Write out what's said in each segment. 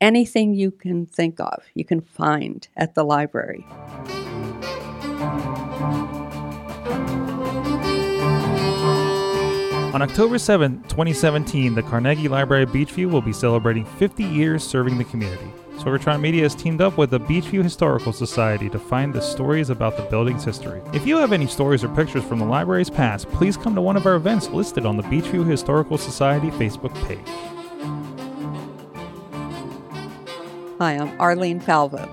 anything you can think of, you can find at the library. On October 7, 2017, the Carnegie Library Beechview will be celebrating 50 years serving the community. Sorgatron Media has teamed up with the Beechview Historical Society to find the stories about the building's history. If you have any stories or pictures from the library's past, please come to one of our events listed on the Beechview Historical Society Facebook page. Hi, I'm Arlene Falvo.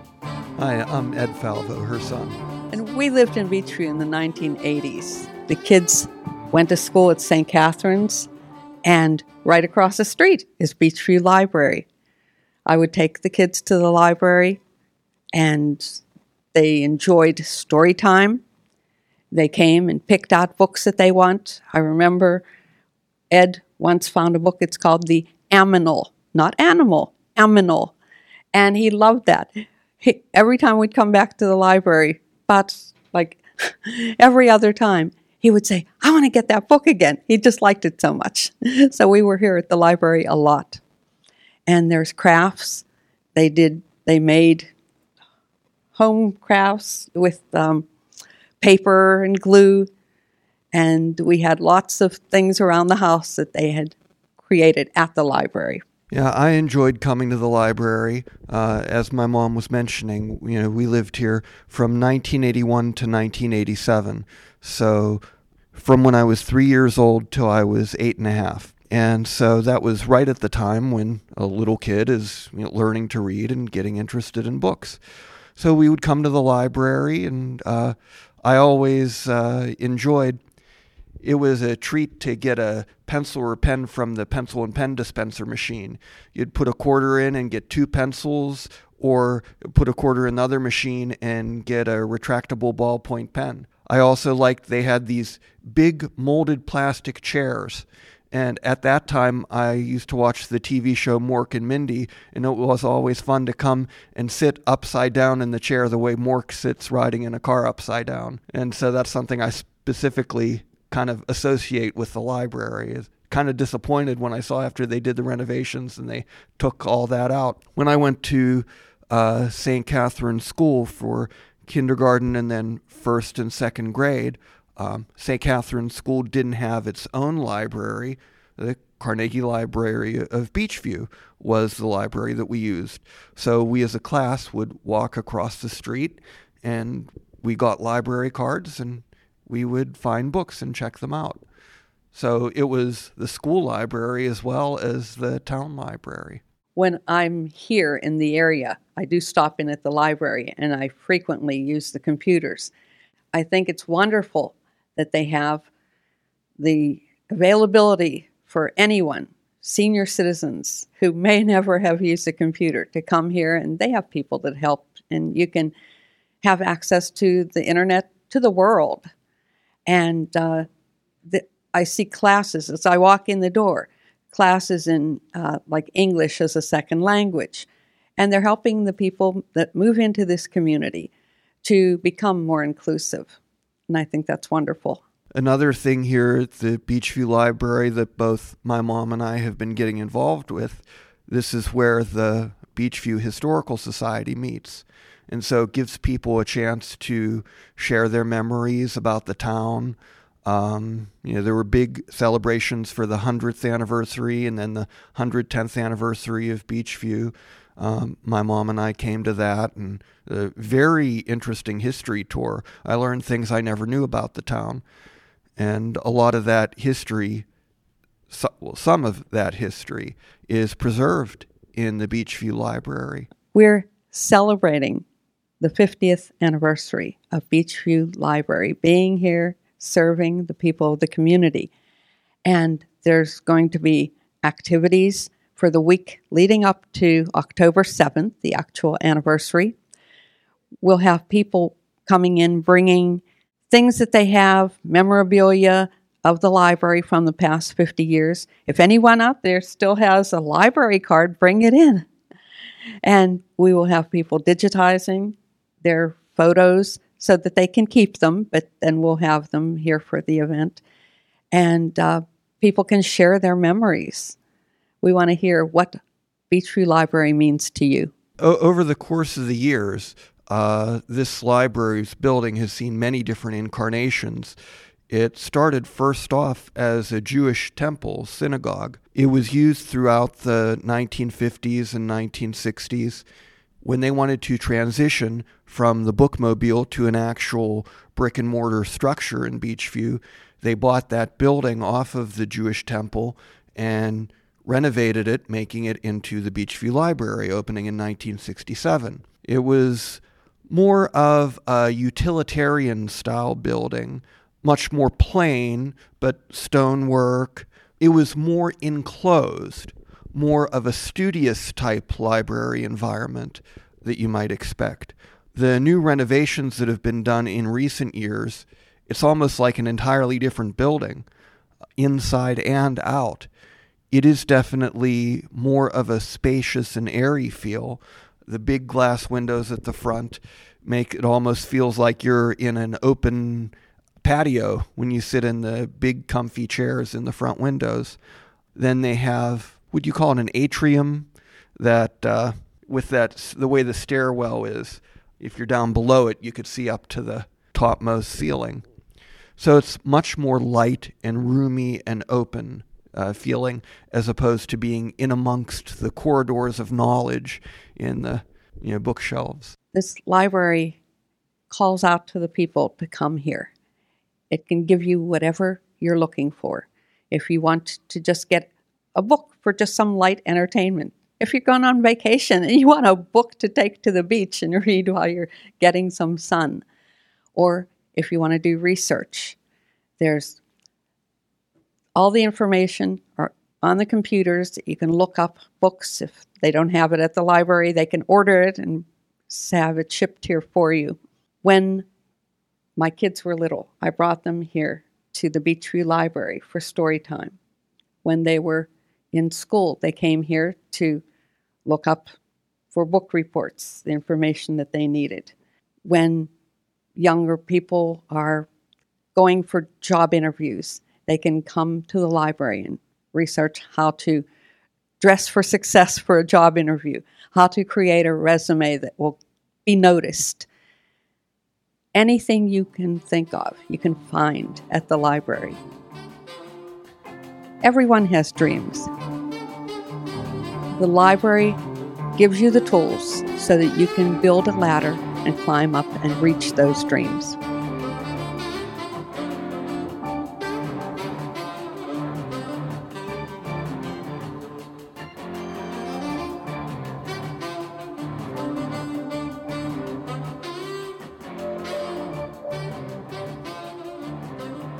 Hi, I'm Ed Falvo, her son. And we lived in Beechview in the 1980s. The kids went to school at St. Catherine's, and right across the street is Beechview Library. I would take the kids to the library, and they enjoyed story time. They came and picked out books that they want. I remember Ed once found a book, it's called The Aminal, not animal, Aminal. And he loved that. He, every time we'd come back to the library, but like every other time, he would say, I want to get that book again. He just liked it so much. So we were here at the library a lot. And there's crafts. They did, they made home crafts with um, paper and glue. And we had lots of things around the house that they had created at the library. Yeah, I enjoyed coming to the library. Uh, as my mom was mentioning, you know, we lived here from 1981 to 1987. So from when I was three years old till I was eight and a half. And so that was right at the time when a little kid is you know, learning to read and getting interested in books. So we would come to the library, and uh, I always uh, enjoyed. It was a treat to get a pencil or pen from the pencil and pen dispenser machine. You'd put a quarter in and get two pencils, or put a quarter in the other machine and get a retractable ballpoint pen. I also liked they had these big molded plastic chairs. And at that time, I used to watch the TV show Mork and Mindy, and it was always fun to come and sit upside down in the chair the way Mork sits riding in a car upside down. And so that's something I specifically kind of associate with the library. Is kind of disappointed when I saw after they did the renovations and they took all that out. When I went to uh, St. Catherine School for kindergarten and then first and second grade, um, St. Catherine School didn't have its own library. The Carnegie Library of Beechview was the library that we used. So we as a class would walk across the street and we got library cards and we would find books and check them out. So it was the school library as well as the town library when I'm here in the area, I do stop in at the library and I frequently use the computers. I think it's wonderful that they have the availability for anyone, senior citizens who may never have used a computer, to come here and they have people that help and you can have access to the internet to the world. And uh, the, I see classes as I walk in the door classes in uh, like English as a second language. And they're helping the people that move into this community to become more inclusive. And I think that's wonderful. Another thing here at the Beechview Library that both my mom and I have been getting involved with, this is where the Beechview Historical Society meets. And so gives people a chance to share their memories about the town, um, you know, there were big celebrations for the 100th anniversary and then the 110th anniversary of Beechview. Um, my mom and I came to that, and a very interesting history tour. I learned things I never knew about the town, and a lot of that history, so, well, some of that history, is preserved in the Beechview Library. We're celebrating the 50th anniversary of Beachview Library being here serving the people of the community. And there's going to be activities for the week leading up to October 7th, the actual anniversary. We'll have people coming in bringing things that they have, memorabilia of the library from the past 50 years. If anyone out there still has a library card, bring it in. And we will have people digitizing their photos so that they can keep them, but then we'll have them here for the event. And uh, people can share their memories. We want to hear what Beechview Library means to you. O- over the course of the years, uh, this library's building has seen many different incarnations. It started first off as a Jewish temple, synagogue. It was used throughout the 1950s and 1960s when they wanted to transition from the bookmobile to an actual brick and mortar structure in Beechview. They bought that building off of the Jewish temple and renovated it, making it into the Beechview Library, opening in 1967. It was more of a utilitarian style building much more plain, but stonework. It was more enclosed, more of a studious type library environment that you might expect. The new renovations that have been done in recent years, it's almost like an entirely different building, inside and out. It is definitely more of a spacious and airy feel. The big glass windows at the front make it almost feels like you're in an open patio when you sit in the big comfy chairs in the front windows. Then they have, would you call it an atrium? That uh, with that the way the stairwell is, if you're down below it, you could see up to the topmost ceiling. So it's much more light and roomy and open uh, feeling as opposed to being in amongst the corridors of knowledge in the you know bookshelves. This library calls out to the people to come here. It can give you whatever you're looking for. If you want to just get a book for just some light entertainment, if you're going on vacation and you want a book to take to the beach and read while you're getting some sun, or if you want to do research, there's all the information are on the computers. You can look up books if they don't have it at the library. They can order it and have it shipped here for you. When my kids were little. I brought them here to the Beechview Library for story time. When they were in school, they came here to look up for book reports, the information that they needed. When younger people are going for job interviews, they can come to the library and research how to dress for success for a job interview, how to create a resume that will be noticed anything you can think of, you can find at the library. Everyone has dreams. The library gives you the tools so that you can build a ladder and climb up and reach those dreams.